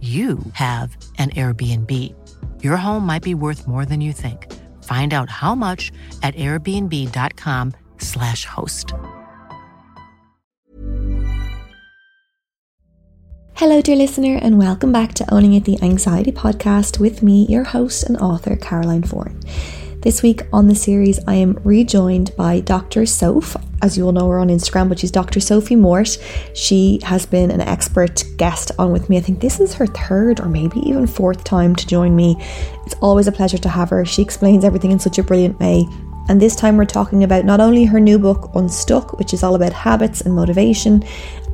you have an Airbnb. Your home might be worth more than you think. Find out how much at airbnb.com/slash host. Hello, dear listener, and welcome back to Owning It the Anxiety Podcast with me, your host and author, Caroline Foran. This week on the series, I am rejoined by Dr. Soph. As you all know her on Instagram, but she's Dr. Sophie Mort. She has been an expert guest on with me. I think this is her third or maybe even fourth time to join me. It's always a pleasure to have her. She explains everything in such a brilliant way. And this time we're talking about not only her new book, Unstuck, which is all about habits and motivation,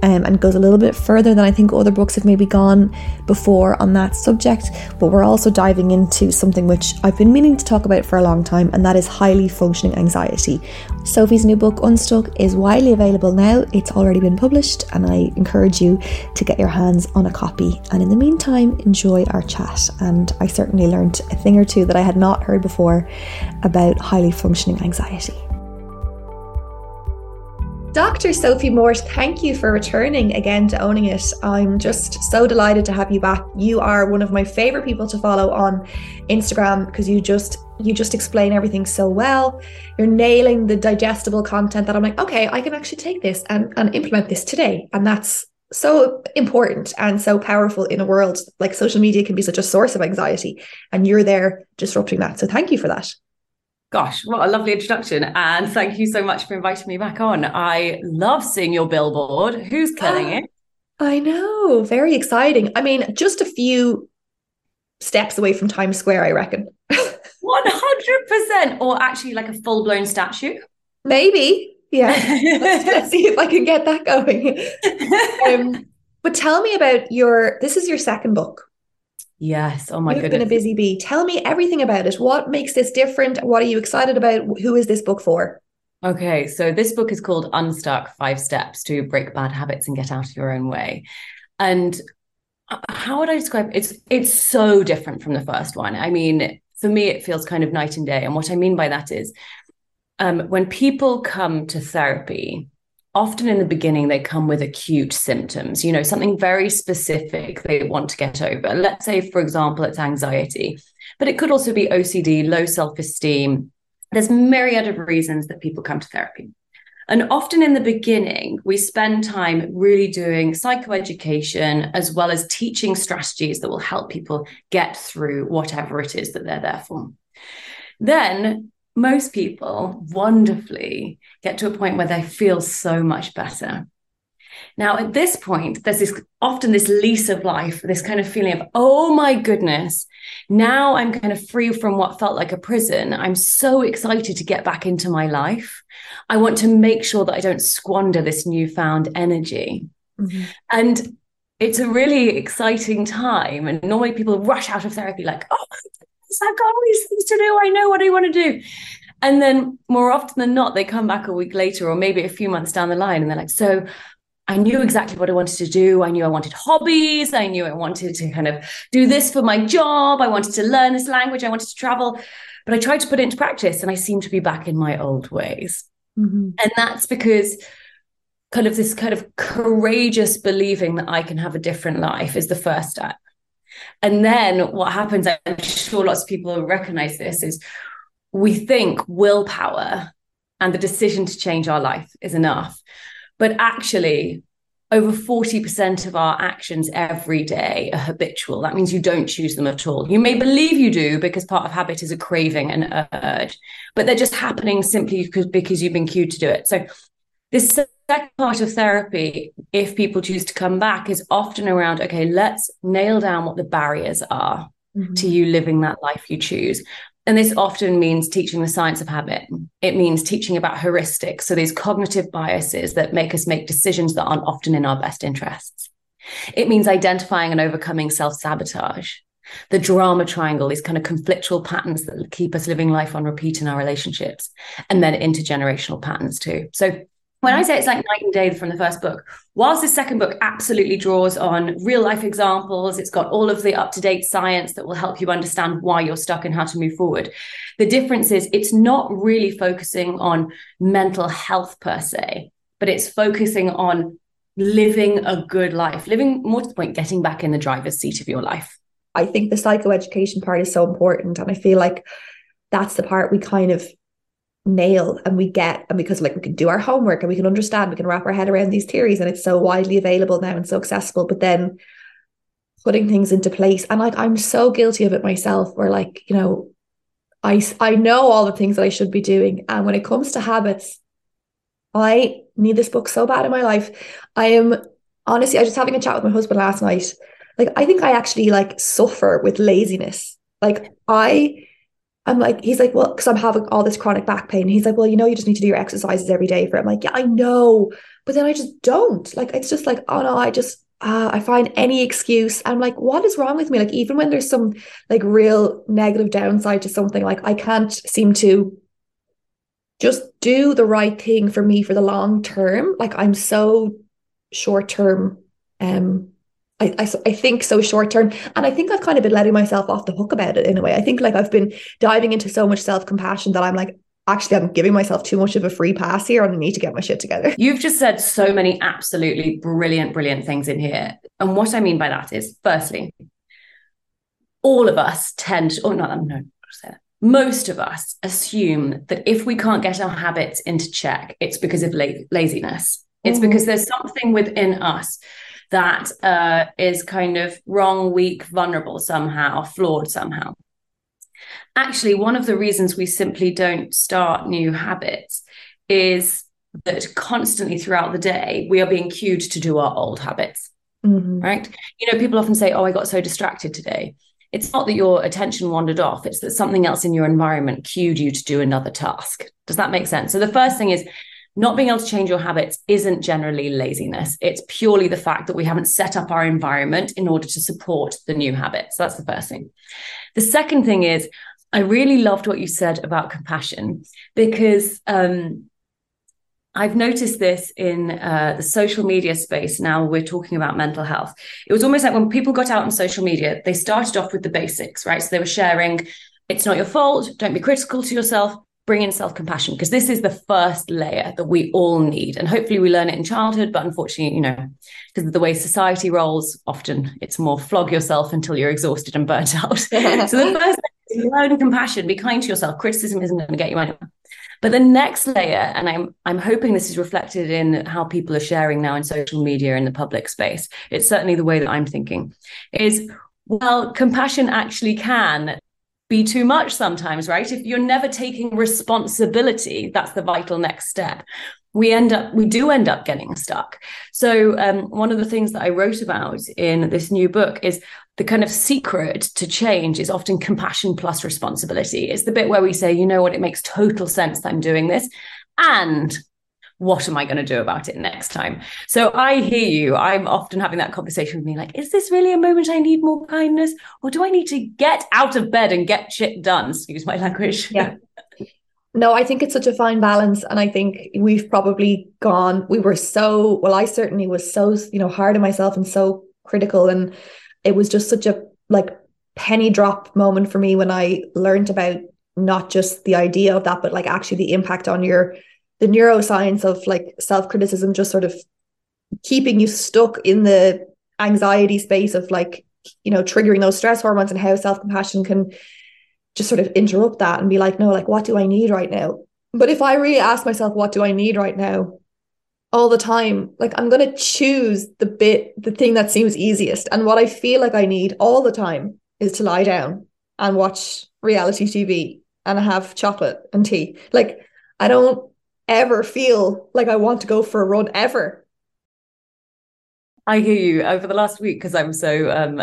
um, and goes a little bit further than I think other books have maybe gone before on that subject. But we're also diving into something which I've been meaning to talk about for a long time, and that is highly functioning anxiety. Sophie's new book, Unstuck, is widely available now. It's already been published, and I encourage you to get your hands on a copy. And in the meantime, enjoy our chat. And I certainly learned a thing or two that I had not heard before about highly functioning anxiety. Dr. Sophie Mort, thank you for returning again to owning it. I'm just so delighted to have you back. You are one of my favorite people to follow on Instagram because you just you just explain everything so well. You're nailing the digestible content that I'm like, okay, I can actually take this and, and implement this today. And that's so important and so powerful in a world like social media can be such a source of anxiety. And you're there disrupting that. So thank you for that. Gosh, what a lovely introduction. And thank you so much for inviting me back on. I love seeing your billboard. Who's killing it? I know. Very exciting. I mean, just a few steps away from Times Square, I reckon. 100%. Or actually, like a full blown statue. Maybe. Yeah. let's, let's, see if I can get that going. Um, but tell me about your, this is your second book. Yes. Oh my You've goodness. been a busy bee. Tell me everything about it. What makes this different? What are you excited about? Who is this book for? Okay, so this book is called Unstuck Five Steps to Break Bad Habits and Get Out of Your Own Way. And uh, how would I describe it? It's it's so different from the first one. I mean, for me, it feels kind of night and day. And what I mean by that is um, when people come to therapy, often in the beginning they come with acute symptoms you know something very specific they want to get over. Let's say for example it's anxiety but it could also be ocd low self-esteem. There's myriad of reasons that people come to therapy. And often in the beginning we spend time really doing psychoeducation as well as teaching strategies that will help people get through whatever it is that they're there for. Then most people wonderfully get to a point where they feel so much better. Now, at this point, there's this often this lease of life, this kind of feeling of, oh my goodness, now I'm kind of free from what felt like a prison. I'm so excited to get back into my life. I want to make sure that I don't squander this newfound energy. Mm-hmm. And it's a really exciting time. And normally people rush out of therapy like, oh I've got all these things to do. I know what I want to do. And then more often than not, they come back a week later or maybe a few months down the line and they're like, so I knew exactly what I wanted to do. I knew I wanted hobbies. I knew I wanted to kind of do this for my job. I wanted to learn this language. I wanted to travel. But I tried to put it into practice and I seemed to be back in my old ways. Mm-hmm. And that's because kind of this kind of courageous believing that I can have a different life is the first step. And then what happens, I'm sure lots of people recognize this, is we think willpower and the decision to change our life is enough. But actually, over 40% of our actions every day are habitual. That means you don't choose them at all. You may believe you do because part of habit is a craving and urge, but they're just happening simply because, because you've been cued to do it. So, this second part of therapy, if people choose to come back, is often around okay, let's nail down what the barriers are mm-hmm. to you living that life you choose. And this often means teaching the science of habit. It means teaching about heuristics. So these cognitive biases that make us make decisions that aren't often in our best interests. It means identifying and overcoming self sabotage, the drama triangle, these kind of conflictual patterns that keep us living life on repeat in our relationships, and then intergenerational patterns too. So when I mm. say it's like night and day from the first book, whilst the second book absolutely draws on real life examples, it's got all of the up to date science that will help you understand why you're stuck and how to move forward. The difference is it's not really focusing on mental health per se, but it's focusing on living a good life, living more to the point, getting back in the driver's seat of your life. I think the psychoeducation part is so important. And I feel like that's the part we kind of nail and we get and because like we can do our homework and we can understand we can wrap our head around these theories and it's so widely available now and so accessible but then putting things into place. And like I'm so guilty of it myself where like you know I I know all the things that I should be doing and when it comes to habits I need this book so bad in my life. I am honestly I was just having a chat with my husband last night. Like I think I actually like suffer with laziness. Like I I'm like, he's like, well, because I'm having all this chronic back pain. He's like, well, you know, you just need to do your exercises every day for it. I'm like, yeah, I know. But then I just don't. Like, it's just like, oh no, I just, uh, I find any excuse. I'm like, what is wrong with me? Like, even when there's some like real negative downside to something, like I can't seem to just do the right thing for me for the long term. Like, I'm so short term um I, I, I, think so short term. And I think I've kind of been letting myself off the hook about it in a way. I think like I've been diving into so much self compassion that I'm like, actually, I'm giving myself too much of a free pass here and I need to get my shit together. You've just said so many absolutely brilliant, brilliant things in here. And what I mean by that is, firstly, all of us tend, or not, no, most of us assume that if we can't get our habits into check, it's because of la- laziness. It's mm. because there's something within us that uh, is kind of wrong, weak, vulnerable somehow, flawed somehow. Actually, one of the reasons we simply don't start new habits is that constantly throughout the day, we are being cued to do our old habits. Mm-hmm. Right. You know, people often say, Oh, I got so distracted today. It's not that your attention wandered off, it's that something else in your environment cued you to do another task. Does that make sense? So the first thing is not being able to change your habits isn't generally laziness. It's purely the fact that we haven't set up our environment in order to support the new habits. That's the first thing. The second thing is, I really loved what you said about compassion because um, I've noticed this in uh, the social media space. Now we're talking about mental health. It was almost like when people got out on social media, they started off with the basics, right? So they were sharing, it's not your fault, don't be critical to yourself, bring in self compassion because this is the first layer that we all need. And hopefully we learn it in childhood, but unfortunately, you know, because of the way society rolls, often it's more flog yourself until you're exhausted and burnt out. so the first is learn compassion, be kind to yourself. Criticism isn't going to get you anywhere. But the next layer, and I'm I'm hoping this is reflected in how people are sharing now in social media in the public space. It's certainly the way that I'm thinking, is well, compassion actually can be too much sometimes, right? If you're never taking responsibility, that's the vital next step. We end up, we do end up getting stuck. So, um, one of the things that I wrote about in this new book is the kind of secret to change is often compassion plus responsibility. It's the bit where we say, you know what, it makes total sense that I'm doing this. And what am I going to do about it next time? So I hear you. I'm often having that conversation with me like, is this really a moment I need more kindness? Or do I need to get out of bed and get shit done? Excuse my language. Yeah. no, I think it's such a fine balance. And I think we've probably gone, we were so, well, I certainly was so, you know, hard on myself and so critical. And it was just such a like penny drop moment for me when I learned about not just the idea of that, but like actually the impact on your, the neuroscience of like self criticism, just sort of keeping you stuck in the anxiety space of like, you know, triggering those stress hormones and how self compassion can just sort of interrupt that and be like, no, like, what do I need right now? But if I really ask myself, what do I need right now? All the time, like, I'm going to choose the bit, the thing that seems easiest. And what I feel like I need all the time is to lie down and watch reality TV and have chocolate and tea. Like, I don't ever feel like I want to go for a run ever. I hear you over the last week because I'm so um,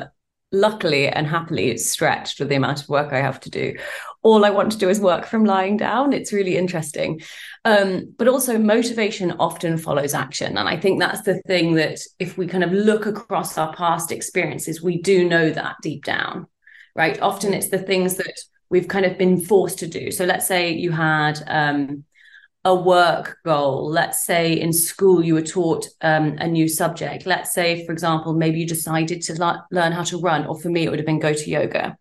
luckily and happily stretched with the amount of work I have to do. All I want to do is work from lying down. It's really interesting. Um, but also, motivation often follows action. And I think that's the thing that if we kind of look across our past experiences, we do know that deep down, right? Often it's the things that we've kind of been forced to do. So let's say you had, um, a work goal. Let's say in school you were taught um, a new subject. Let's say for example maybe you decided to learn how to run or for me it would have been go to yoga.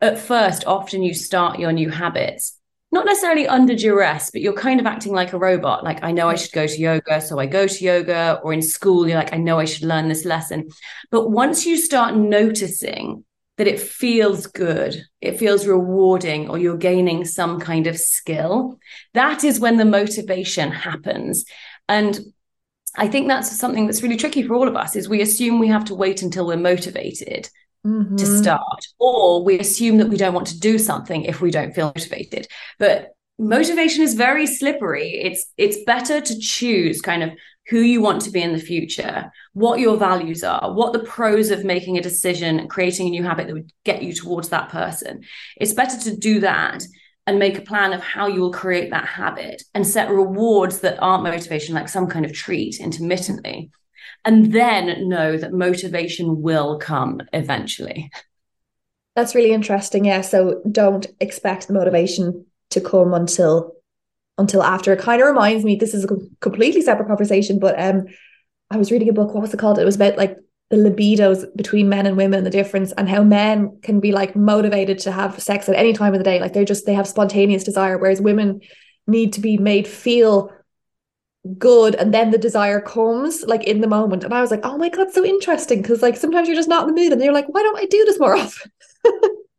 At first often you start your new habits not necessarily under duress but you're kind of acting like a robot like i know i should go to yoga so i go to yoga or in school you're like i know i should learn this lesson. But once you start noticing that it feels good, it feels rewarding, or you're gaining some kind of skill, that is when the motivation happens. And I think that's something that's really tricky for all of us is we assume we have to wait until we're motivated mm-hmm. to start or we assume that we don't want to do something if we don't feel motivated. But motivation is very slippery. It's it's better to choose kind of who you want to be in the future, what your values are, what the pros of making a decision and creating a new habit that would get you towards that person. It's better to do that and make a plan of how you will create that habit and set rewards that aren't motivation, like some kind of treat intermittently. And then know that motivation will come eventually. That's really interesting. Yeah. So don't expect motivation to come until until after. It kind of reminds me, this is a completely separate conversation, but um, I was reading a book, what was it called? It was about like the libidos between men and women, the difference, and how men can be like motivated to have sex at any time of the day. Like they're just, they have spontaneous desire, whereas women need to be made feel good and then the desire comes like in the moment and i was like oh my god so interesting because like sometimes you're just not in the mood and you're like why don't i do this more often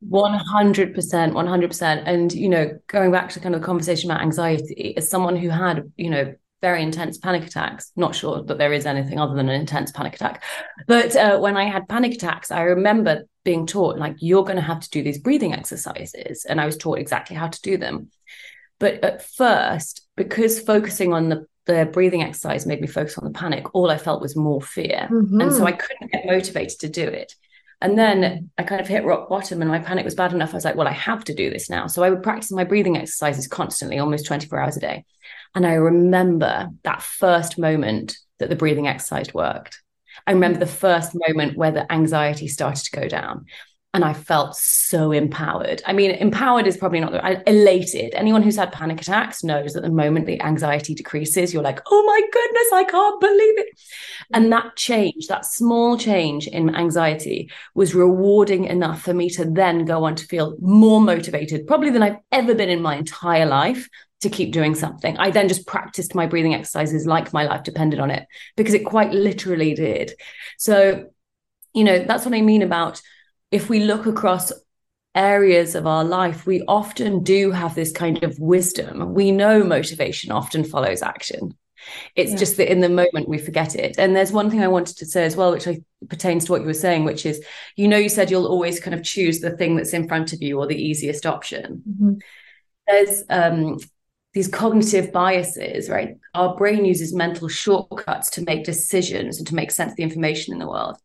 100% 100% and you know going back to kind of the conversation about anxiety as someone who had you know very intense panic attacks. Not sure that there is anything other than an intense panic attack. But uh, when i had panic attacks i remember being taught like you're going to have to do these breathing exercises. And i was taught exactly how to do them. But at first because focusing on the the breathing exercise made me focus on the panic all i felt was more fear. Mm-hmm. and so i couldn't get motivated to do it and then I kind of hit rock bottom and my panic was bad enough. I was like, well, I have to do this now. So I would practice my breathing exercises constantly, almost 24 hours a day. And I remember that first moment that the breathing exercise worked. I remember the first moment where the anxiety started to go down and I felt so empowered. I mean, empowered is probably not I, elated. Anyone who's had panic attacks knows that the moment the anxiety decreases, you're like, oh my goodness, I can't believe it. And that change, that small change in anxiety, was rewarding enough for me to then go on to feel more motivated, probably than I've ever been in my entire life to keep doing something. I then just practiced my breathing exercises like my life depended on it because it quite literally did. So, you know, that's what I mean about if we look across areas of our life, we often do have this kind of wisdom. We know motivation often follows action. It's yeah. just that in the moment we forget it. And there's one thing I wanted to say as well, which I, pertains to what you were saying, which is, you know, you said you'll always kind of choose the thing that's in front of you or the easiest option. Mm-hmm. There's um, these cognitive biases, right? Our brain uses mental shortcuts to make decisions and to make sense of the information in the world.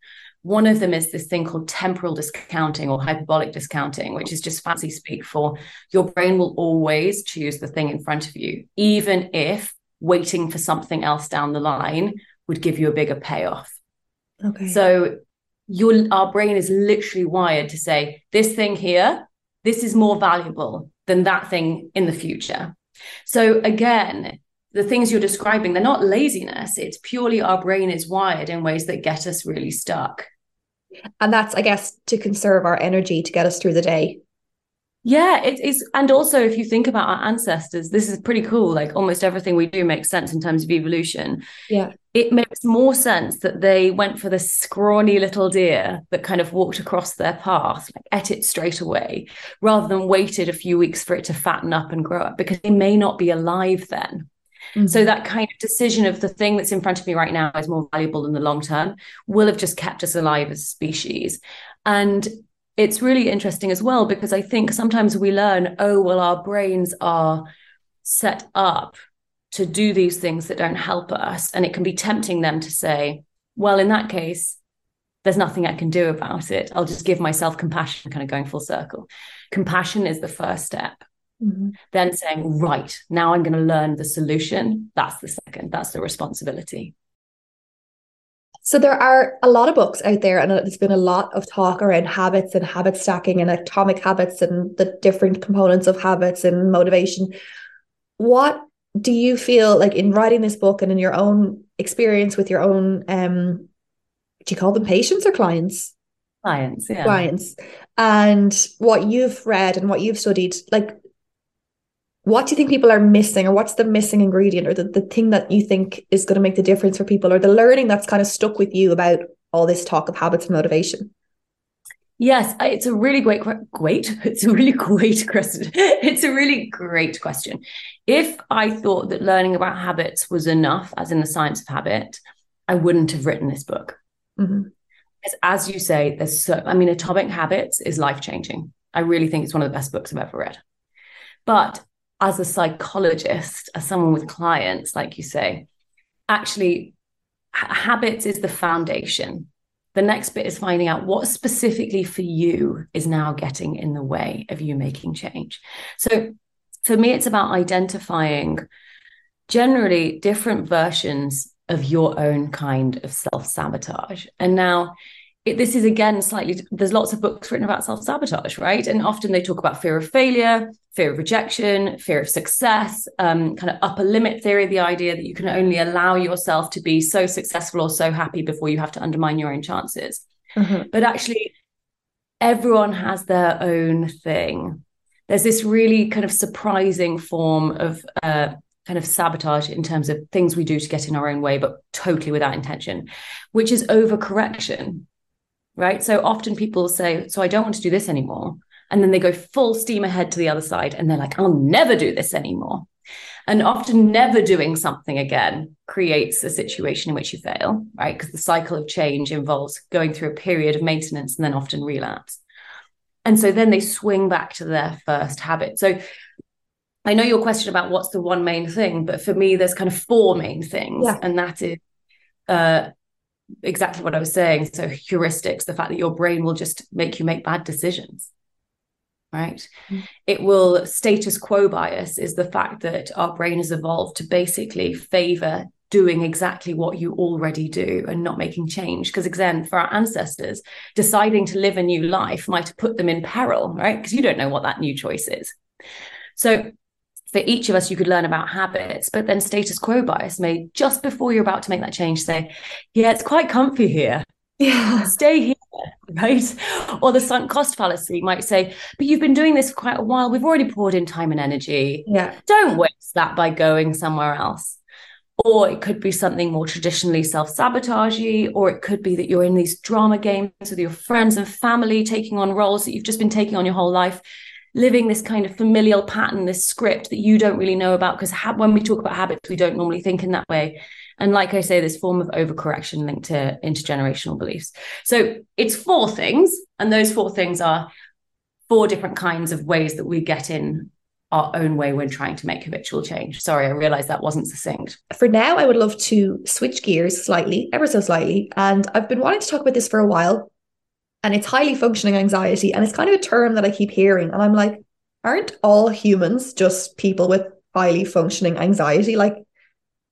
One of them is this thing called temporal discounting or hyperbolic discounting, which is just fancy speak for your brain will always choose the thing in front of you, even if waiting for something else down the line would give you a bigger payoff. Okay. So your our brain is literally wired to say, this thing here, this is more valuable than that thing in the future. So again, the things you're describing, they're not laziness. It's purely our brain is wired in ways that get us really stuck. And that's, I guess, to conserve our energy to get us through the day. Yeah, it is. And also, if you think about our ancestors, this is pretty cool. Like almost everything we do makes sense in terms of evolution. Yeah. It makes more sense that they went for the scrawny little deer that kind of walked across their path, like ate it straight away, rather than waited a few weeks for it to fatten up and grow up because they may not be alive then. Mm-hmm. So that kind of decision of the thing that's in front of me right now is more valuable in the long term will have just kept us alive as a species. And it's really interesting as well because I think sometimes we learn, oh, well, our brains are set up to do these things that don't help us. And it can be tempting them to say, well, in that case, there's nothing I can do about it. I'll just give myself compassion, kind of going full circle. Compassion is the first step. Mm-hmm. Then saying, right, now I'm going to learn the solution. That's the second, that's the responsibility. So there are a lot of books out there, and there's been a lot of talk around habits and habit stacking and atomic habits and the different components of habits and motivation. What do you feel like in writing this book and in your own experience with your own um do you call them patients or clients? Clients, yeah. Clients. And what you've read and what you've studied, like what do you think people are missing or what's the missing ingredient or the, the thing that you think is going to make the difference for people or the learning that's kind of stuck with you about all this talk of habits and motivation? Yes it's a really great great it's a really great question it's a really great question. If i thought that learning about habits was enough as in the science of habit i wouldn't have written this book. Mm-hmm. because as you say there's so i mean atomic habits is life changing i really think it's one of the best books i've ever read. But as a psychologist, as someone with clients, like you say, actually, habits is the foundation. The next bit is finding out what specifically for you is now getting in the way of you making change. So for me, it's about identifying generally different versions of your own kind of self sabotage. And now it, this is again slightly there's lots of books written about self-sabotage right? And often they talk about fear of failure fear of rejection fear of success um, kind of upper limit theory the idea that you can only allow yourself to be so successful or so happy before you have to undermine your own chances. Mm-hmm. but actually everyone has their own thing. There's this really kind of surprising form of uh, kind of sabotage in terms of things we do to get in our own way, but totally without intention, which is overcorrection right? So often people say, So I don't want to do this anymore. And then they go full steam ahead to the other side and they're like, I'll never do this anymore. And often never doing something again creates a situation in which you fail, right? Because the cycle of change involves going through a period of maintenance and then often relapse. And so then they swing back to their first habit. So I know your question about what's the one main thing, but for me, there's kind of four main things. Yeah. And that is uh, exactly what I was saying. So heuristics, the fact that your brain will just make you make bad decisions. Right. Mm. It will status quo bias is the fact that our brain has evolved to basically favor doing exactly what you already do and not making change. Because again, for our ancestors, deciding to live a new life might have put them in peril, right? Because you don't know what that new choice is. So for each of us, you could learn about habits, but then status quo bias may just before you're about to make that change say, yeah, it's quite comfy here. Yeah. Stay here, right? Or the sunk cost fallacy might say, but you've been doing this for quite a while. We've already poured in time and energy. Yeah. Don't waste that by going somewhere else. Or it could be something more traditionally self sabotagey, or it could be that you're in these drama games with your friends and family, taking on roles that you've just been taking on your whole life living this kind of familial pattern, this script that you don't really know about. Because ha- when we talk about habits, we don't normally think in that way. And like I say, this form of overcorrection linked to intergenerational beliefs. So it's four things. And those four things are four different kinds of ways that we get in our own way when trying to make habitual change. Sorry, I realized that wasn't succinct. For now, I would love to switch gears slightly, ever so slightly. And I've been wanting to talk about this for a while and it's highly functioning anxiety. And it's kind of a term that I keep hearing. And I'm like, aren't all humans just people with highly functioning anxiety? Like,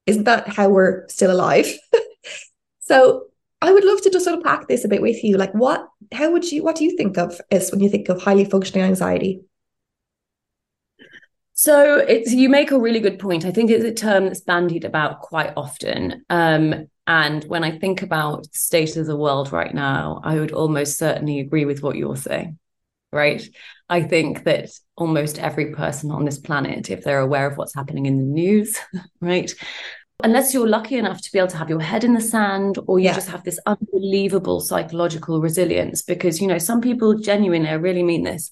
isn't that how we're still alive? so I would love to just unpack this a bit with you. Like, what, how would you, what do you think of is when you think of highly functioning anxiety? So it's you make a really good point. I think it's a term that's bandied about quite often. Um, and when I think about the state of the world right now, I would almost certainly agree with what you're saying. Right. I think that almost every person on this planet, if they're aware of what's happening in the news, right, unless you're lucky enough to be able to have your head in the sand or you yeah. just have this unbelievable psychological resilience because you know some people genuinely i really mean this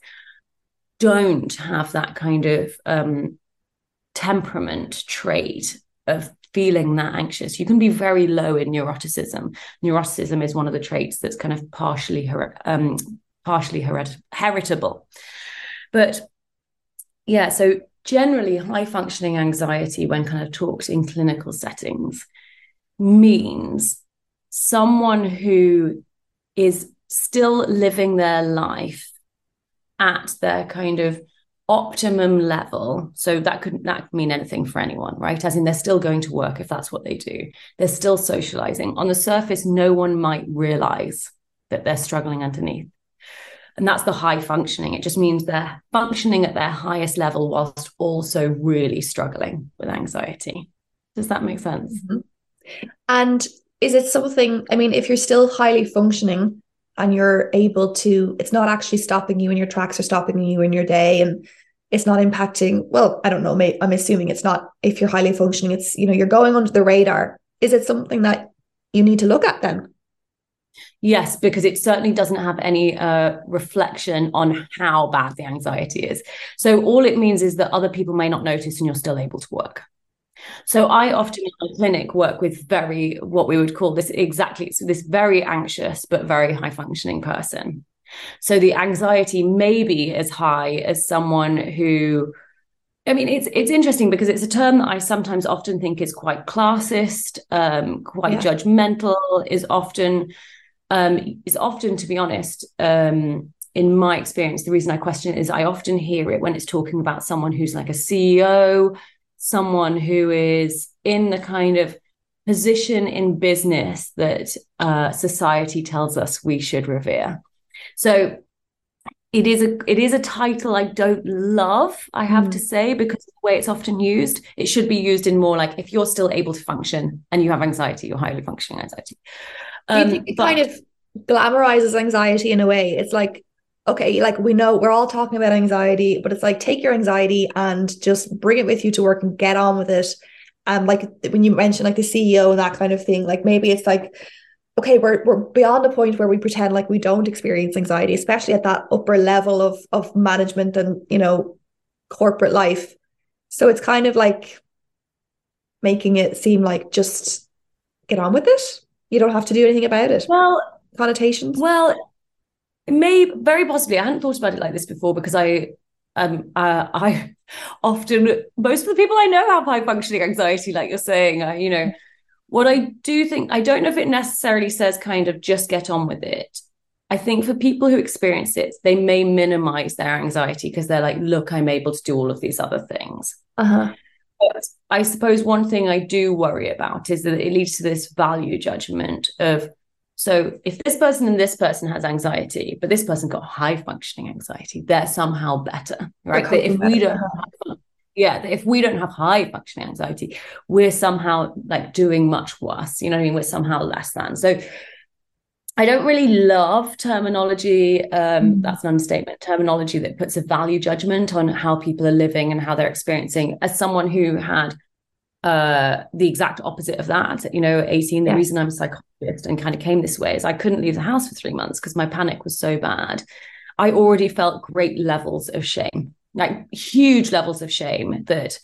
don't have that kind of um, temperament trait of feeling that anxious. You can be very low in neuroticism. Neuroticism is one of the traits that's kind of partially um, partially herit- heritable. But yeah so generally high functioning anxiety when kind of talked in clinical settings means someone who is still living their life at their kind of optimum level so that could that could mean anything for anyone right as in they're still going to work if that's what they do they're still socializing on the surface no one might realize that they're struggling underneath and that's the high functioning. It just means they're functioning at their highest level whilst also really struggling with anxiety. Does that make sense? Mm-hmm. And is it something, I mean, if you're still highly functioning and you're able to, it's not actually stopping you in your tracks or stopping you in your day and it's not impacting, well, I don't know, I'm assuming it's not, if you're highly functioning, it's, you know, you're going under the radar. Is it something that you need to look at then? Yes, because it certainly doesn't have any uh, reflection on how bad the anxiety is. So all it means is that other people may not notice and you're still able to work. So I often in my clinic work with very what we would call this exactly this very anxious but very high functioning person. So the anxiety may be as high as someone who I mean, it's it's interesting because it's a term that I sometimes often think is quite classist, um, quite yeah. judgmental, is often um, is often, to be honest, um, in my experience, the reason I question it is I often hear it when it's talking about someone who's like a CEO, someone who is in the kind of position in business that uh, society tells us we should revere. So it is a it is a title I don't love, I have mm. to say, because the way it's often used, it should be used in more like if you're still able to function and you have anxiety, you're highly functioning anxiety. Um, it but, kind of glamorizes anxiety in a way. It's like, okay, like we know we're all talking about anxiety, but it's like take your anxiety and just bring it with you to work and get on with it. And um, like when you mentioned like the CEO and that kind of thing, like maybe it's like, okay, we're we're beyond the point where we pretend like we don't experience anxiety, especially at that upper level of of management and you know corporate life. So it's kind of like making it seem like just get on with it. You don't have to do anything about it. Well, connotations? Well, maybe very possibly. I hadn't thought about it like this before because I um uh, I often most of the people I know have high functioning anxiety, like you're saying. I, you know, what I do think I don't know if it necessarily says kind of just get on with it. I think for people who experience it, they may minimize their anxiety because they're like, look, I'm able to do all of these other things. Uh-huh. But I suppose one thing I do worry about is that it leads to this value judgment of so if this person and this person has anxiety, but this person got high functioning anxiety, they're somehow better, right? But if better. we don't have, yeah, if we don't have high functioning anxiety, we're somehow like doing much worse. You know what I mean? We're somehow less than. So I don't really love terminology. Um, mm. That's an understatement. Terminology that puts a value judgment on how people are living and how they're experiencing. As someone who had uh the exact opposite of that you know 18 the yeah. reason i'm a psychologist and kind of came this way is i couldn't leave the house for three months because my panic was so bad i already felt great levels of shame like huge levels of shame that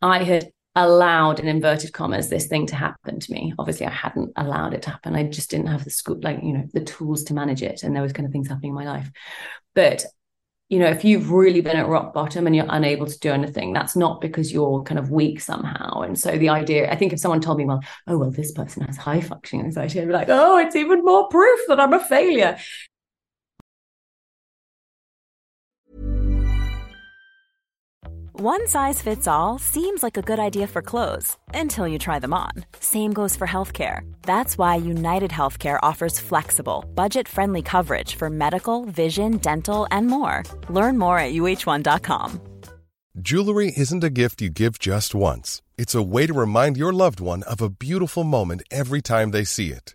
i had allowed in inverted commas this thing to happen to me obviously i hadn't allowed it to happen i just didn't have the school like you know the tools to manage it and there was kind of things happening in my life but you know, if you've really been at rock bottom and you're unable to do anything, that's not because you're kind of weak somehow. And so the idea, I think if someone told me, well, oh, well, this person has high functioning anxiety, I'd be like, oh, it's even more proof that I'm a failure. One size fits all seems like a good idea for clothes until you try them on. Same goes for healthcare. That's why United Healthcare offers flexible, budget friendly coverage for medical, vision, dental, and more. Learn more at uh1.com. Jewelry isn't a gift you give just once. It's a way to remind your loved one of a beautiful moment every time they see it.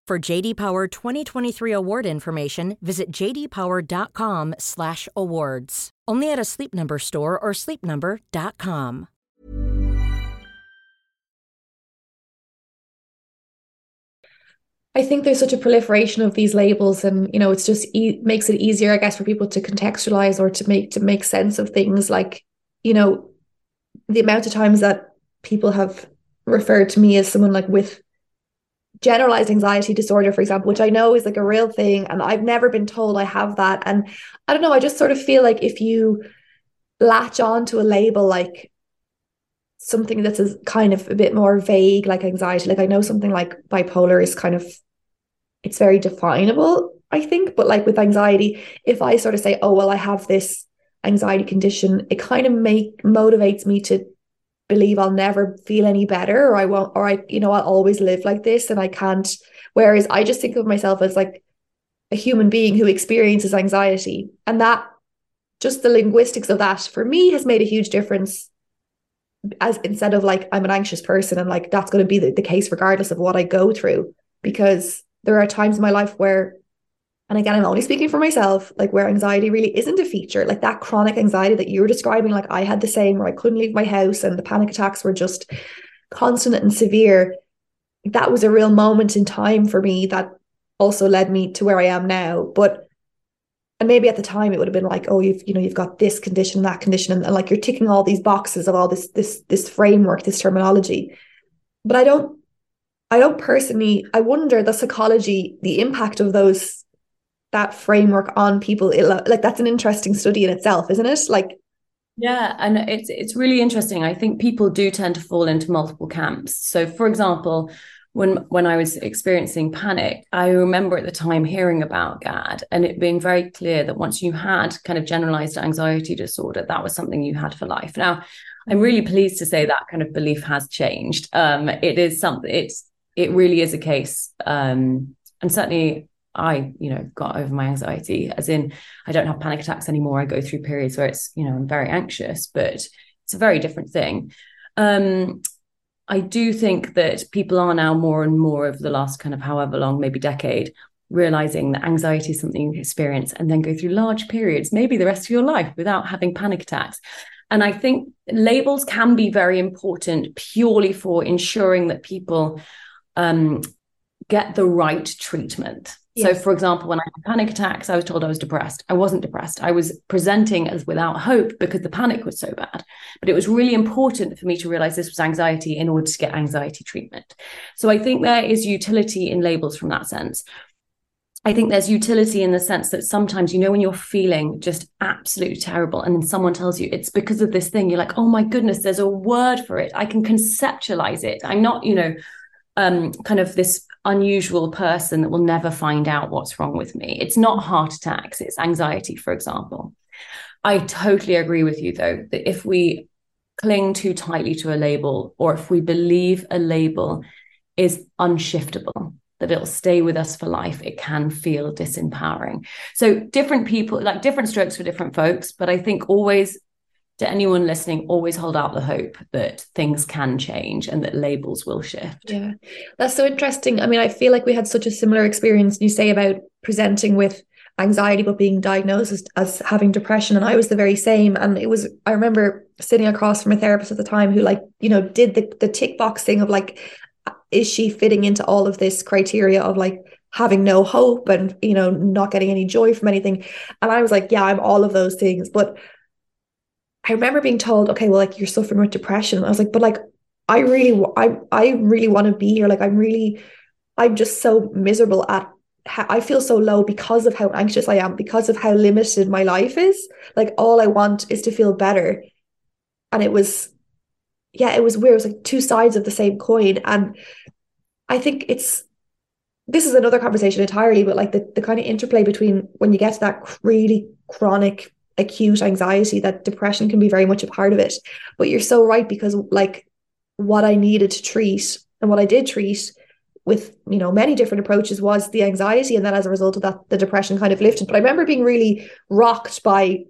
For JD Power 2023 award information, visit jdpower.com/awards. Only at a Sleep Number store or sleepnumber.com. I think there's such a proliferation of these labels, and you know, it's just e- makes it easier, I guess, for people to contextualize or to make to make sense of things. Like, you know, the amount of times that people have referred to me as someone like with generalized anxiety disorder, for example, which I know is like a real thing, and I've never been told I have that. And I don't know, I just sort of feel like if you latch on to a label like something that's kind of a bit more vague, like anxiety. Like I know something like bipolar is kind of it's very definable, I think. But like with anxiety, if I sort of say, oh well, I have this anxiety condition, it kind of make motivates me to believe I'll never feel any better or I won't or I, you know, I'll always live like this and I can't. Whereas I just think of myself as like a human being who experiences anxiety. And that just the linguistics of that for me has made a huge difference as instead of like I'm an anxious person and like that's going to be the, the case regardless of what I go through because there are times in my life where and again I'm only speaking for myself like where anxiety really isn't a feature like that chronic anxiety that you were describing like I had the same where I couldn't leave my house and the panic attacks were just constant and severe. That was a real moment in time for me that also led me to where I am now. But and maybe at the time it would have been like oh you've you know you've got this condition that condition and, and, like you're ticking all these boxes of all this this this framework this terminology. But i don't i don't personally i wonder the psychology the impact of those that framework on people like that's an interesting study in itself isn't it like yeah and it's it's really interesting i think people do tend to fall into multiple camps so for example when when I was experiencing panic, I remember at the time hearing about GAD and it being very clear that once you had kind of generalized anxiety disorder, that was something you had for life. Now, I'm really pleased to say that kind of belief has changed. Um, it is something. It's it really is a case, um, and certainly I, you know, got over my anxiety. As in, I don't have panic attacks anymore. I go through periods where it's, you know, I'm very anxious, but it's a very different thing. Um, I do think that people are now more and more over the last kind of however long, maybe decade, realizing that anxiety is something you experience and then go through large periods, maybe the rest of your life without having panic attacks. And I think labels can be very important purely for ensuring that people um, get the right treatment. So, for example, when I had panic attacks, I was told I was depressed. I wasn't depressed. I was presenting as without hope because the panic was so bad. But it was really important for me to realize this was anxiety in order to get anxiety treatment. So, I think there is utility in labels from that sense. I think there's utility in the sense that sometimes, you know, when you're feeling just absolutely terrible and then someone tells you it's because of this thing, you're like, oh my goodness, there's a word for it. I can conceptualize it. I'm not, you know, um, kind of this unusual person that will never find out what's wrong with me. It's not heart attacks, it's anxiety, for example. I totally agree with you, though, that if we cling too tightly to a label or if we believe a label is unshiftable, that it'll stay with us for life, it can feel disempowering. So, different people, like different strokes for different folks, but I think always to anyone listening, always hold out the hope that things can change and that labels will shift. Yeah, that's so interesting. I mean, I feel like we had such a similar experience. You say about presenting with anxiety, but being diagnosed as, as having depression. And I was the very same. And it was, I remember sitting across from a therapist at the time who, like, you know, did the, the tick boxing of like, is she fitting into all of this criteria of like having no hope and you know not getting any joy from anything and i was like yeah i'm all of those things but i remember being told okay well like you're suffering with depression i was like but like i really i i really want to be here like i'm really i'm just so miserable at how I feel so low because of how anxious I am, because of how limited my life is. Like all I want is to feel better. And it was, yeah, it was weird. It was like two sides of the same coin. And I think it's this is another conversation entirely, but like the, the kind of interplay between when you get to that really chronic acute anxiety, that depression can be very much a part of it. But you're so right because like what I needed to treat and what I did treat with you know many different approaches was the anxiety and then as a result of that the depression kind of lifted but i remember being really rocked by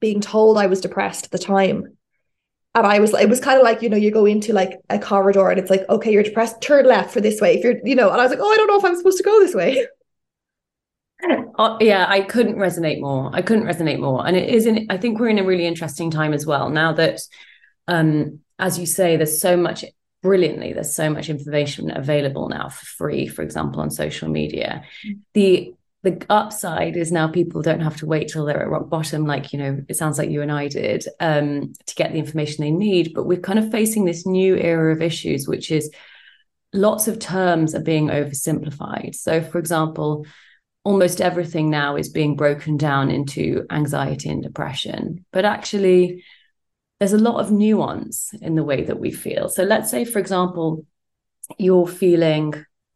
being told i was depressed at the time and I was, like, it was kind of like, you know, you go into like a corridor and it's like, okay, you're depressed, turn left for this way. If you're, you know, and I was like, oh, I don't know if I'm supposed to go this way. Uh, yeah, I couldn't resonate more. I couldn't resonate more. And it is I think we're in a really interesting time as well. Now that, um, as you say, there's so much brilliantly, there's so much information available now for free, for example, on social media. Mm. The the upside is now people don't have to wait till they're at rock bottom like you know it sounds like you and i did um, to get the information they need but we're kind of facing this new era of issues which is lots of terms are being oversimplified so for example almost everything now is being broken down into anxiety and depression but actually there's a lot of nuance in the way that we feel so let's say for example you're feeling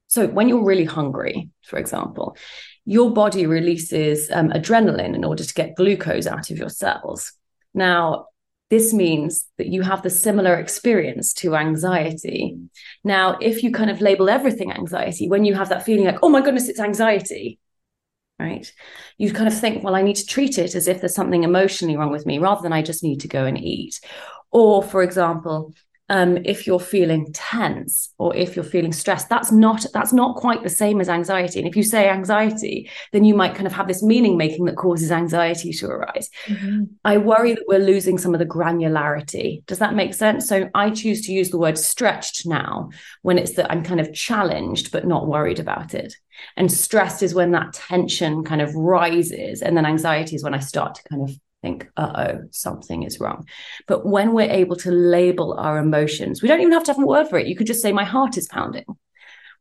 so when you're really hungry for example your body releases um, adrenaline in order to get glucose out of your cells. Now, this means that you have the similar experience to anxiety. Now, if you kind of label everything anxiety, when you have that feeling like, oh my goodness, it's anxiety, right? You kind of think, well, I need to treat it as if there's something emotionally wrong with me rather than I just need to go and eat. Or, for example, um, if you're feeling tense or if you're feeling stressed that's not that's not quite the same as anxiety. And if you say anxiety then you might kind of have this meaning making that causes anxiety to arise. Mm-hmm. i worry that we're losing some of the granularity. Does that make sense? So i choose to use the word stretched now when it's that i'm kind of challenged but not worried about it. And stressed is when that tension kind of rises and then anxiety is when i start to kind of think, uh oh, something is wrong. But when we're able to label our emotions, we don't even have to have a word for it. You could just say, my heart is pounding.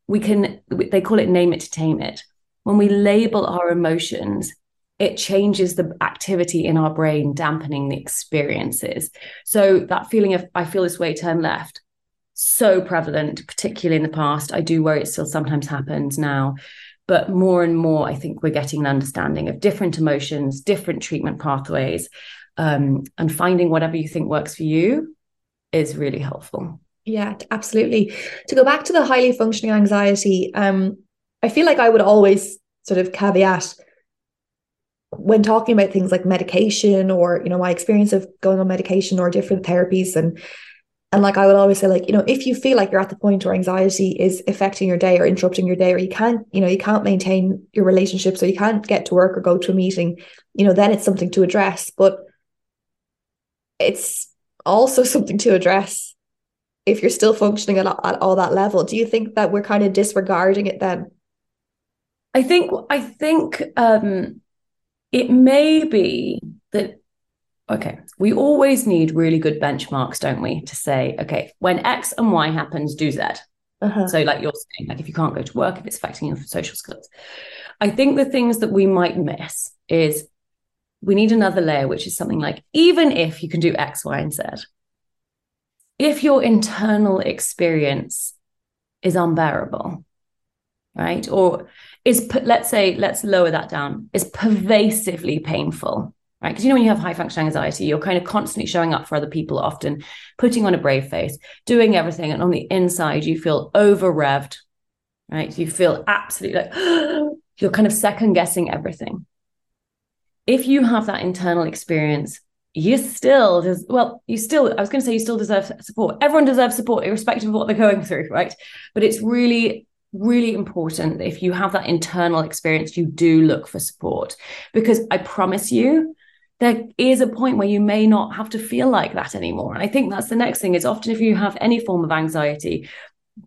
We can, they call it name it to tame it. When we label our emotions, it changes the activity in our brain, dampening the experiences. So that feeling of, I feel this way, turn left, so prevalent, particularly in the past. I do worry it still sometimes happens now. But more and more, I think we're getting an understanding of different emotions, different treatment pathways, um, and finding whatever you think works for you is really helpful. Yeah, absolutely. To go back to the highly functioning anxiety, um, I feel like I would always sort of caveat when talking about things like medication or you know my experience of going on medication or different therapies and and like I would always say, like, you know, if you feel like you're at the point where anxiety is affecting your day or interrupting your day, or you can't, you know, you can't maintain your relationships or you can't get to work or go to a meeting, you know, then it's something to address. But it's also something to address if you're still functioning at, at all that level. Do you think that we're kind of disregarding it then? I think I think um it may be that okay, we always need really good benchmarks, don't we? To say, okay, when X and Y happens, do Z. Uh-huh. So, like you're saying, like if you can't go to work, if it's affecting your social skills. I think the things that we might miss is we need another layer, which is something like even if you can do X, Y, and Z, if your internal experience is unbearable, right? Or is, let's say, let's lower that down, is pervasively painful right? Because you know, when you have high functioning anxiety, you're kind of constantly showing up for other people, often putting on a brave face, doing everything. And on the inside, you feel over revved, right? You feel absolutely like you're kind of second guessing everything. If you have that internal experience, you still des- well you still i was going to say you still deserve support everyone deserves support irrespective of what they're going through right but it's really really important that if you have that internal experience you do look for support because i promise you there is a point where you may not have to feel like that anymore. And I think that's the next thing is often if you have any form of anxiety,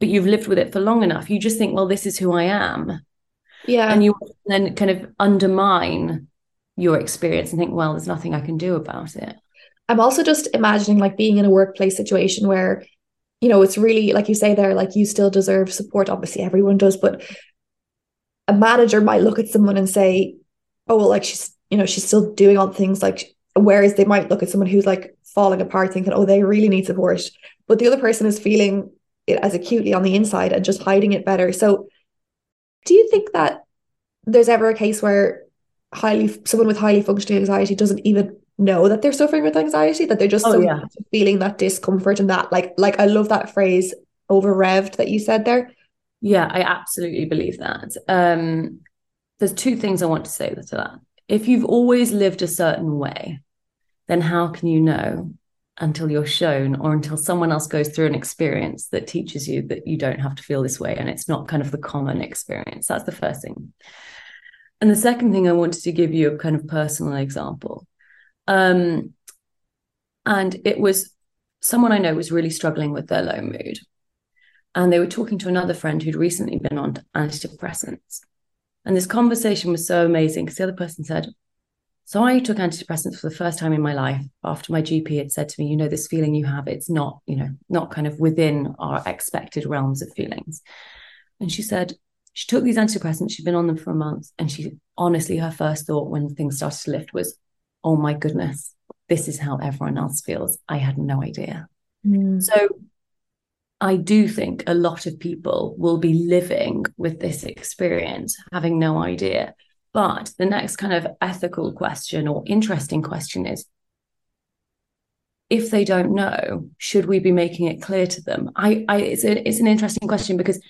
but you've lived with it for long enough, you just think, well, this is who I am. Yeah. And you then kind of undermine your experience and think, well, there's nothing I can do about it. I'm also just imagining like being in a workplace situation where, you know, it's really like you say there, like you still deserve support. Obviously, everyone does, but a manager might look at someone and say, oh, well, like she's, you know, she's still doing all the things like, whereas they might look at someone who's like falling apart thinking, oh, they really need support. But the other person is feeling it as acutely on the inside and just hiding it better. So do you think that there's ever a case where highly someone with highly functioning anxiety doesn't even know that they're suffering with anxiety, that they're just Oh, so yeah. feeling that discomfort and that like like I love that phrase over revved that you said there. Yeah, I absolutely believe that. Um, there's two things I want to say to that. If you've always lived a certain way, then how can you know until you're shown or until someone else goes through an experience that teaches you that you don't have to feel this way and it's not kind of the common experience? That's the first thing. And the second thing I wanted to give you a kind of personal example. Um, and it was someone I know was really struggling with their low mood and they were talking to another friend who'd recently been on antidepressants. And this conversation was so amazing because the other person said, So I took antidepressants for the first time in my life after my GP had said to me, You know, this feeling you have, it's not, you know, not kind of within our expected realms of feelings. And she said, she took these antidepressants, she'd been on them for a month. And she honestly, her first thought when things started to lift was, Oh my goodness, this is how everyone else feels. I had no idea. Mm. So I do think a lot of people will be living with this experience, having no idea. But the next kind of ethical question or interesting question is if they don't know, should we be making it clear to them? I, I it's a, it's an interesting question because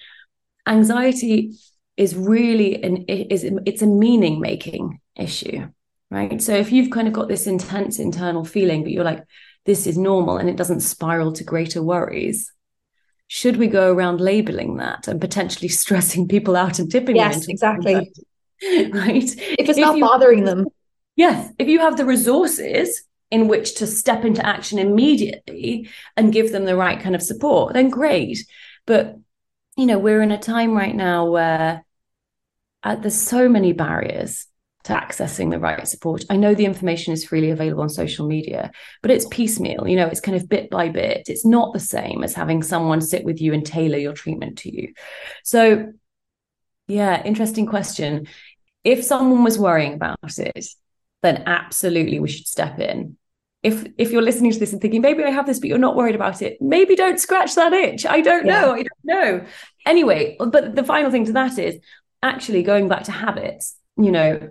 anxiety is really an is it's a meaning making issue, right? So if you've kind of got this intense internal feeling, but you're like, this is normal and it doesn't spiral to greater worries, should we go around labeling that and potentially stressing people out and tipping them Yes, exactly. right If it's not you- bothering them. yes if you have the resources in which to step into action immediately and give them the right kind of support then great but you know we're in a time right now where uh, there's so many barriers to accessing the right support. I know the information is freely available on social media, but it's piecemeal, you know, it's kind of bit by bit. It's not the same as having someone sit with you and tailor your treatment to you. So, yeah, interesting question. If someone was worrying about it, then absolutely we should step in. If if you're listening to this and thinking maybe I have this but you're not worried about it, maybe don't scratch that itch. I don't Yeah. know. I don't know. Anyway, but the final thing to that is actually going back to habits, you know,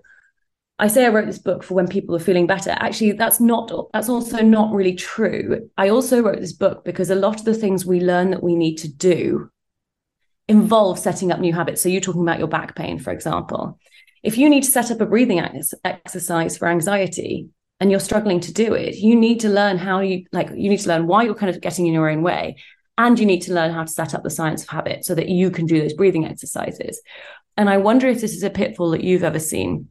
I say I wrote this book for when people are feeling better. Actually, that's not that's also not really true. I also wrote this book because a lot of the things we learn that we need to do involve setting up new habits. So you're talking about your back pain, for example. If you need to set up a breathing ex- exercise for anxiety and you're struggling to do it, you need to learn how you like you need to learn why you're kind of getting in your own way and you need to learn how to set up the science of habit so that you can do those breathing exercises. And I wonder if this is a pitfall that you've ever seen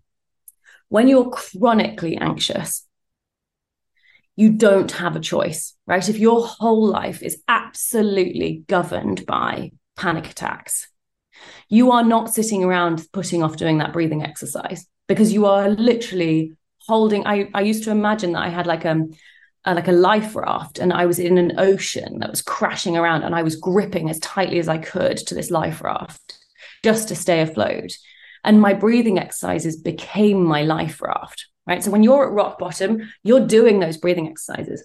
when you're chronically anxious, you don't have a choice, right? If your whole life is absolutely governed by panic attacks, you are not sitting around putting off doing that breathing exercise because you are literally holding. I, I used to imagine that I had like a, a like a life raft and I was in an ocean that was crashing around and I was gripping as tightly as I could to this life raft just to stay afloat and my breathing exercises became my life raft right? So when you're at rock bottom you're doing those breathing exercises.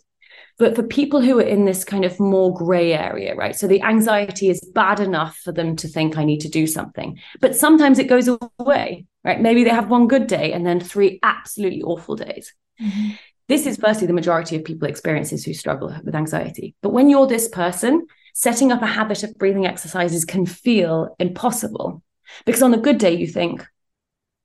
But for people who are in this kind of more gray area right? So the anxiety is bad enough for them to think i need to do something. But sometimes it goes away right? Maybe they have one good day and then three absolutely awful days. Mm-hmm. This is firstly the majority of people experiences who struggle with anxiety. But when you're this person setting up a habit of breathing exercises can feel impossible because on a good day, you think,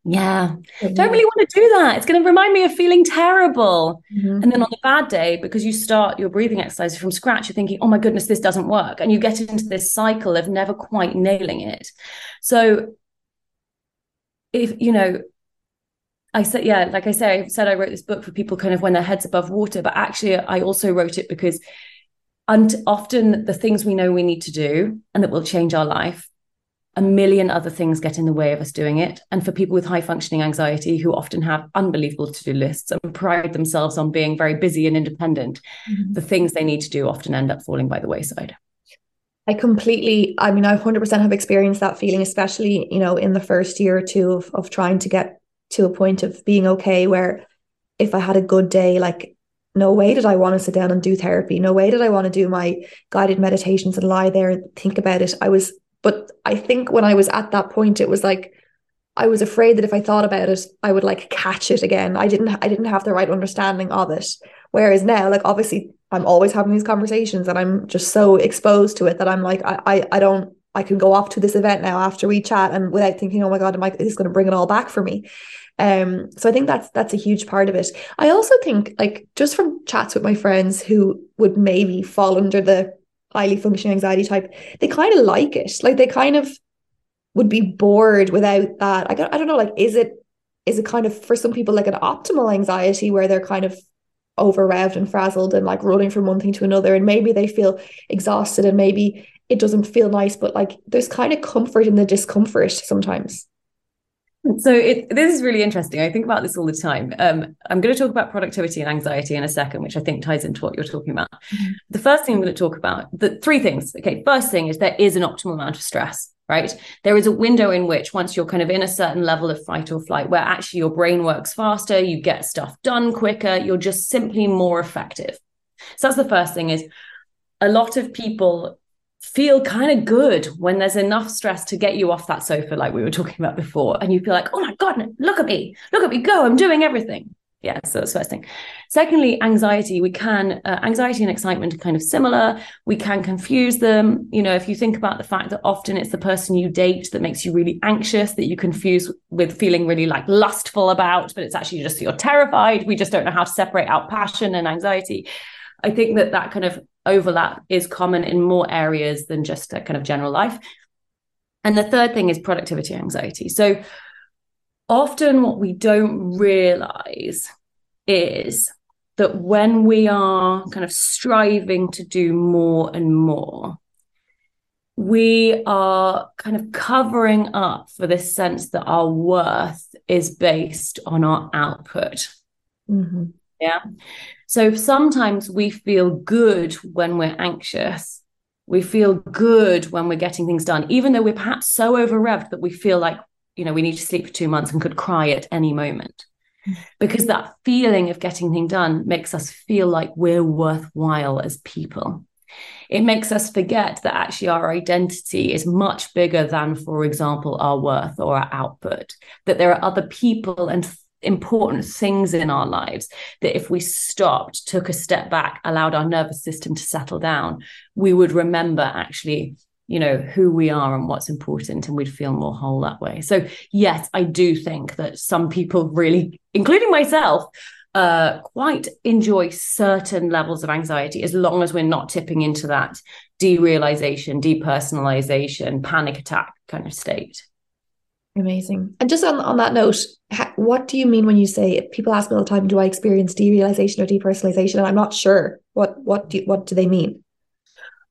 yeah, don't really want to do that. It's going to remind me of feeling terrible. Mhm. And then on a bad day, because you start your breathing exercises from scratch, you're thinking, oh my goodness, this doesn't work. And you get into this cycle of never quite nailing it. So, if you know, I said, yeah, like I say, I said I wrote this book for people kind of when their heads above water, but actually, I also wrote it because and often the things we know we need to do and that will change our life a million other things get in the way of us doing it. And for people with high functioning anxiety who often have unbelievable to do lists and pride themselves on being very busy and independent, mm-hmm. the things they need to do often end up falling by the wayside. I completely, I mean, I 100% have experienced that feeling, especially, you know, in the first year or two of, of trying to get to a point of being okay, where if I had a good day, like, no way did I want to sit down and do therapy. No way did I want to do my guided meditations and lie there and think about it. I was but I think when I was at that point, it was like I was afraid that if I thought about it, I would like catch it again. I didn't I didn't have the right understanding of it. Whereas now, like obviously I'm always having these conversations and I'm just so exposed to it that I'm like, I I, I don't I can go off to this event now after we chat and without thinking, oh my God, am I is to bring it all back for me? Um, so I think that's that's a huge part of it. I also think like just from chats with my friends who would maybe fall under the highly functioning anxiety type, they kind of like it. Like they kind of would be bored without that. I, I don't know, like, is it is it kind of for some people like an optimal anxiety where they're kind of over revved and frazzled and like running from one thing to another and maybe they feel exhausted and maybe it doesn't feel nice but like there's kind of comfort in the discomfort sometimes so it, this is really interesting. I think about this all the time. Um, I'm going to talk about productivity and anxiety in a second, which I think ties into what you're talking about. Mm-hmm. The first thing I'm going to talk about, the three things. Okay, first thing is there is an optimal amount of stress, right? There is a window in which once you're kind of in a certain level of fight or flight, where actually your brain works faster, you get stuff done quicker, you're just simply more effective. So that's the first thing is a lot of people feel kind of good when there's enough stress to get you off that sofa, like we were talking about before. And you feel like, oh my God, look at me, look at me go, I'm doing everything. Yeah, so that's first thing. Secondly, anxiety. We can, uh, anxiety and excitement are kind of similar. We can confuse them. You know, if you think about the fact that often it's the person you date that makes you really anxious, that you confuse with feeling really like lustful about, but it's actually just you're terrified. We just don't know how to separate out passion and anxiety. I think that that kind of overlap is common in more areas than just a kind of general life. And the third thing is productivity anxiety. So often what we don't realize is that when we are kind of striving to do more and more, we are kind of covering up for this sense that our worth is based on our output. Mm-hmm. Yeah. So sometimes we feel good when we're anxious. We feel good when we're getting things done, even though we're perhaps so over revved that we feel like, you know, we need to sleep for two months and could cry at any moment. Because that feeling of getting things done makes us feel like we're worthwhile as people. It makes us forget that actually our identity is much bigger than, for example, our worth or our output, that there are other people and important things in our lives that if we stopped, took a step back, allowed our nervous system to settle down, we would remember actually you know who we are and what's important and we'd feel more whole that way. So yes i do think that some people really including myself uh quite enjoy certain levels of anxiety as long as we're not tipping into that derealization depersonalization panic attack kind of state Amazing. And just on, on that note, what do you mean when you say people ask me all the time, do I experience derealization or depersonalization? And I'm not sure. What what do what do they mean?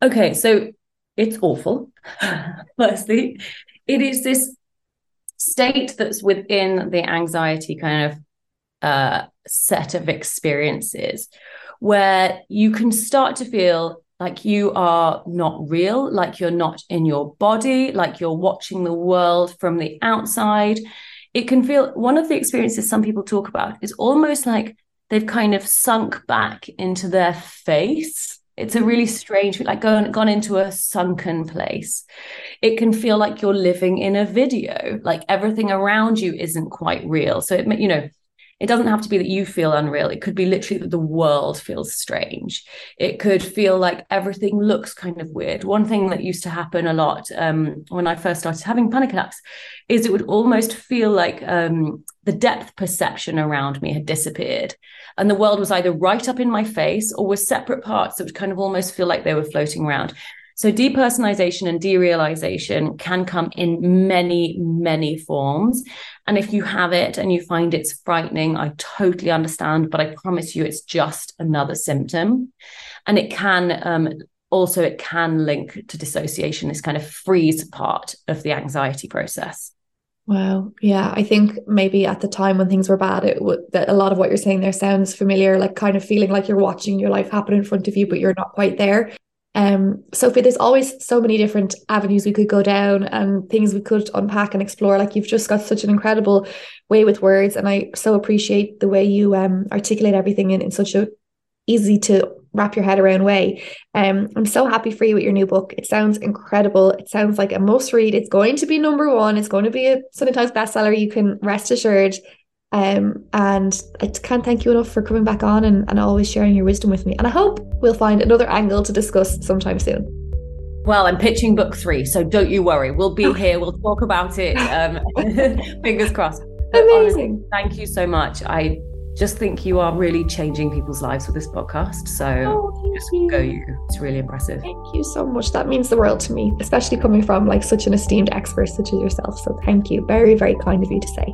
Okay, so it's awful. Firstly, it is this state that's within the anxiety kind of uh, set of experiences where you can start to feel like you are not real, like you're not in your body, like you're watching the world from the outside. It can feel one of the experiences some people talk about is almost like they've kind of sunk back into their face. It's a really strange, like gone, gone into a sunken place. It can feel like you're living in a video, like everything around you isn't quite real. So it, you know, it doesn't have to be that you feel unreal. It could be literally that the world feels strange. It could feel like everything looks kind of weird. One thing that used to happen a lot um, when I first started having panic attacks is it would almost feel like um, the depth perception around me had disappeared. And the world was either right up in my face or was separate parts that would kind of almost feel like they were floating around. So depersonalization and derealization can come in many, many forms. And if you have it and you find it's frightening, I totally understand, but I promise you it's just another symptom. And it can um, also it can link to dissociation, this kind of freeze part of the anxiety process. Wow. Yeah. I think maybe at the time when things were bad, it would that a lot of what you're saying there sounds familiar, like kind of feeling like you're watching your life happen in front of you, but you're not quite there. Um, Sophie, there's always so many different avenues we could go down and things we could unpack and explore. Like you've just got such an incredible way with words, and I so appreciate the way you um articulate everything in, in such a easy to wrap your head around way. Um, I'm so happy for you with your new book. It sounds incredible. It sounds like a must read. It's going to be number one. It's going to be a Sunday Times bestseller. You can rest assured. Um, and I can't thank you enough for coming back on and, and always sharing your wisdom with me. And I hope we'll find another angle to discuss sometime soon. Well, I'm pitching book three, so don't you worry. We'll be here. We'll talk about it. Um, fingers crossed. Amazing. Honestly, thank you so much. I just think you are really changing people's lives with this podcast. So oh, just you. go you. It's really impressive. Thank you so much. That means the world to me, especially coming from like such an esteemed expert such as yourself. So thank you. Very, very kind of you to say.